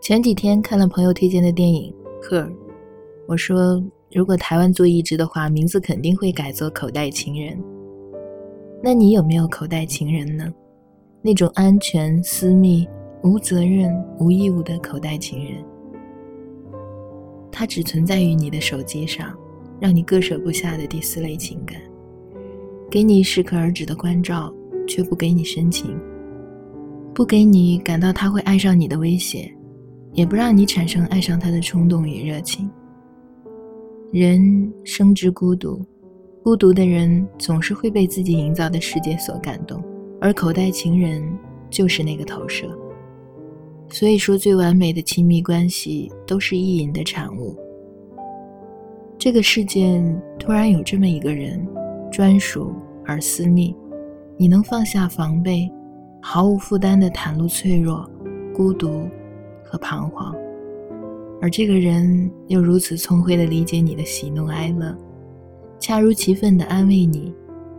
前几天看了朋友推荐的电影《Her》，我说如果台湾做译制的话，名字肯定会改作《口袋情人》。那你有没有口袋情人呢？那种安全、私密、无责任、无义务的口袋情人，它只存在于你的手机上，让你割舍不下的第四类情感，给你适可而止的关照，却不给你深情，不给你感到他会爱上你的威胁。也不让你产生爱上他的冲动与热情。人生之孤独，孤独的人总是会被自己营造的世界所感动，而口袋情人就是那个投射。所以说，最完美的亲密关系都是意淫的产物。这个世界突然有这么一个人，专属而私密，你能放下防备，毫无负担地袒露脆弱、孤独。和彷徨，而这个人又如此聪慧地理解你的喜怒哀乐，恰如其分地安慰你、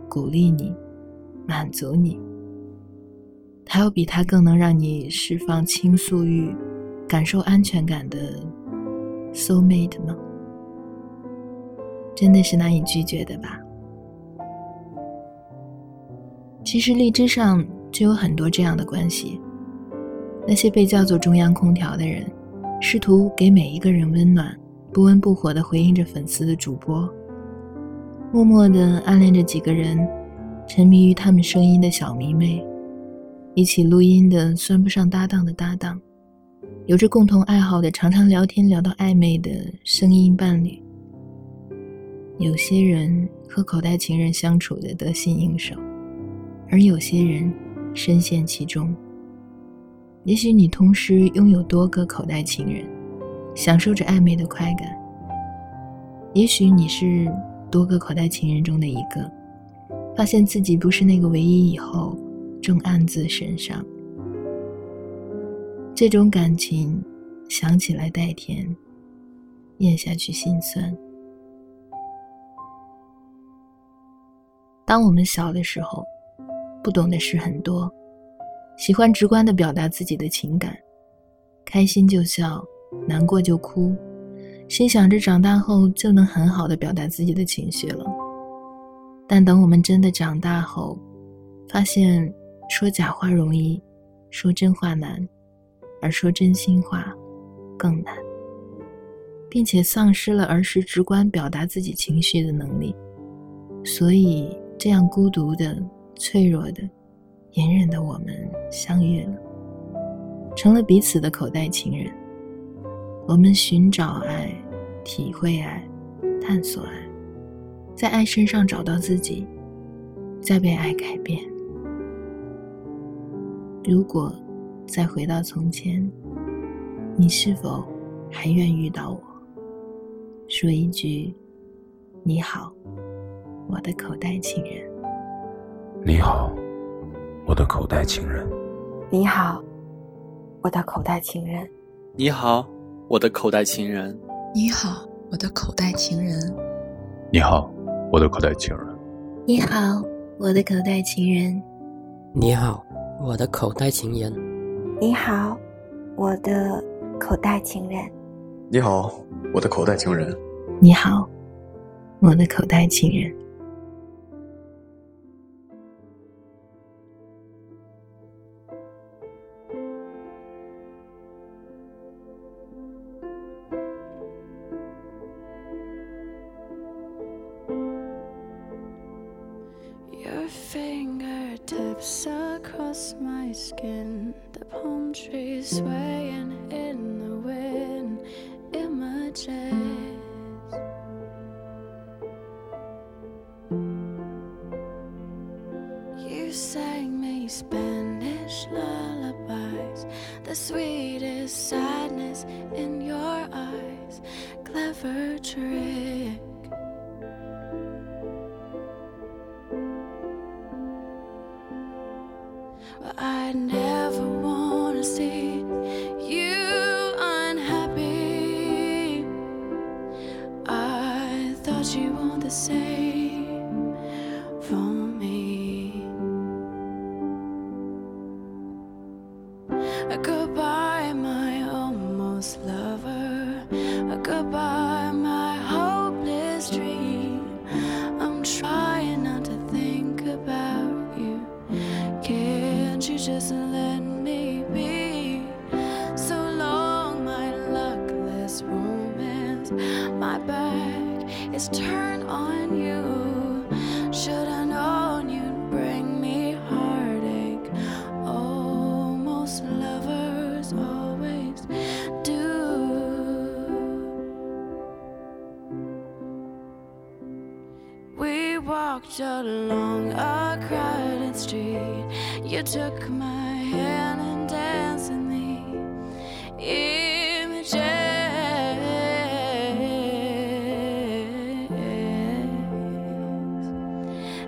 鼓励你、满足你。还有比他更能让你释放倾诉欲、感受安全感的 soul mate 吗？真的是难以拒绝的吧？其实荔枝上就有很多这样的关系。那些被叫做中央空调的人，试图给每一个人温暖，不温不火地回应着粉丝的主播，默默地暗恋着几个人，沉迷于他们声音的小迷妹，一起录音的算不上搭档的搭档，有着共同爱好的常常聊天聊到暧昧的声音伴侣。有些人和口袋情人相处的得心应手，而有些人深陷其中。也许你同时拥有多个口袋情人，享受着暧昧的快感；也许你是多个口袋情人中的一个，发现自己不是那个唯一以后，正暗自神伤。这种感情，想起来带甜，咽下去心酸。当我们小的时候，不懂的事很多。喜欢直观地表达自己的情感，开心就笑，难过就哭，心想着长大后就能很好的表达自己的情绪了。但等我们真的长大后，发现说假话容易，说真话难，而说真心话更难，并且丧失了儿时直观表达自己情绪的能力。所以，这样孤独的、脆弱的。隐忍的我们相遇了，成了彼此的口袋情人。我们寻找爱，体会爱，探索爱，在爱身上找到自己，再被爱改变。如果再回到从前，你是否还愿遇到我？说一句：“你好，我的口袋情人。”你好。我的口袋情人，你好，我的口袋情人。你好，我的口袋情人。你好，我的口袋情人。你好，我的口袋情人。你好，我的口袋情人。你好，我的口袋情人。你好，我的口袋情人。你好，我的口袋情人。你好，我的口袋情人。Fingertips across my skin, the palm trees swaying in the wind, images. You sang me Spanish lullabies, the sweetest sadness in your eyes, clever trick. I never wanna see you unhappy. I thought you were the same for me. Goodbye, my almost lover. A goodbye, my. let me be. So long, my luckless romance. My back is turned on you. Should've known you'd bring me heartache? Almost lovers. Oh. walked along a crowded street. You took my hand and danced in the images.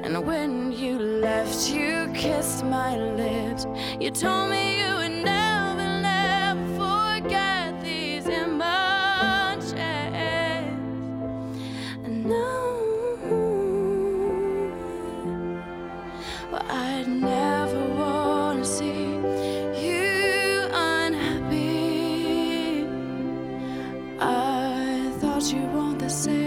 And when you left, you kissed my lips. You told me you would never. you want the same.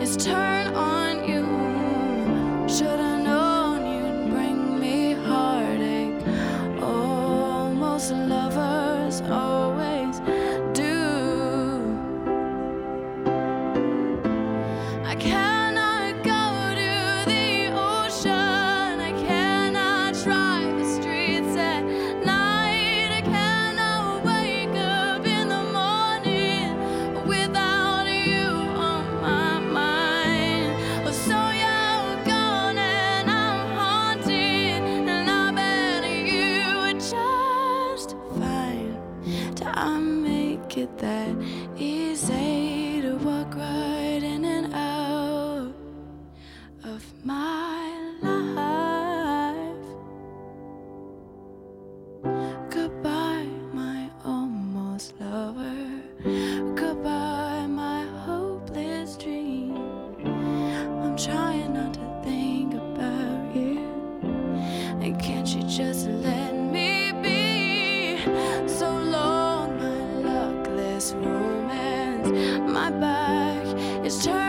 is turn on. that It's turning.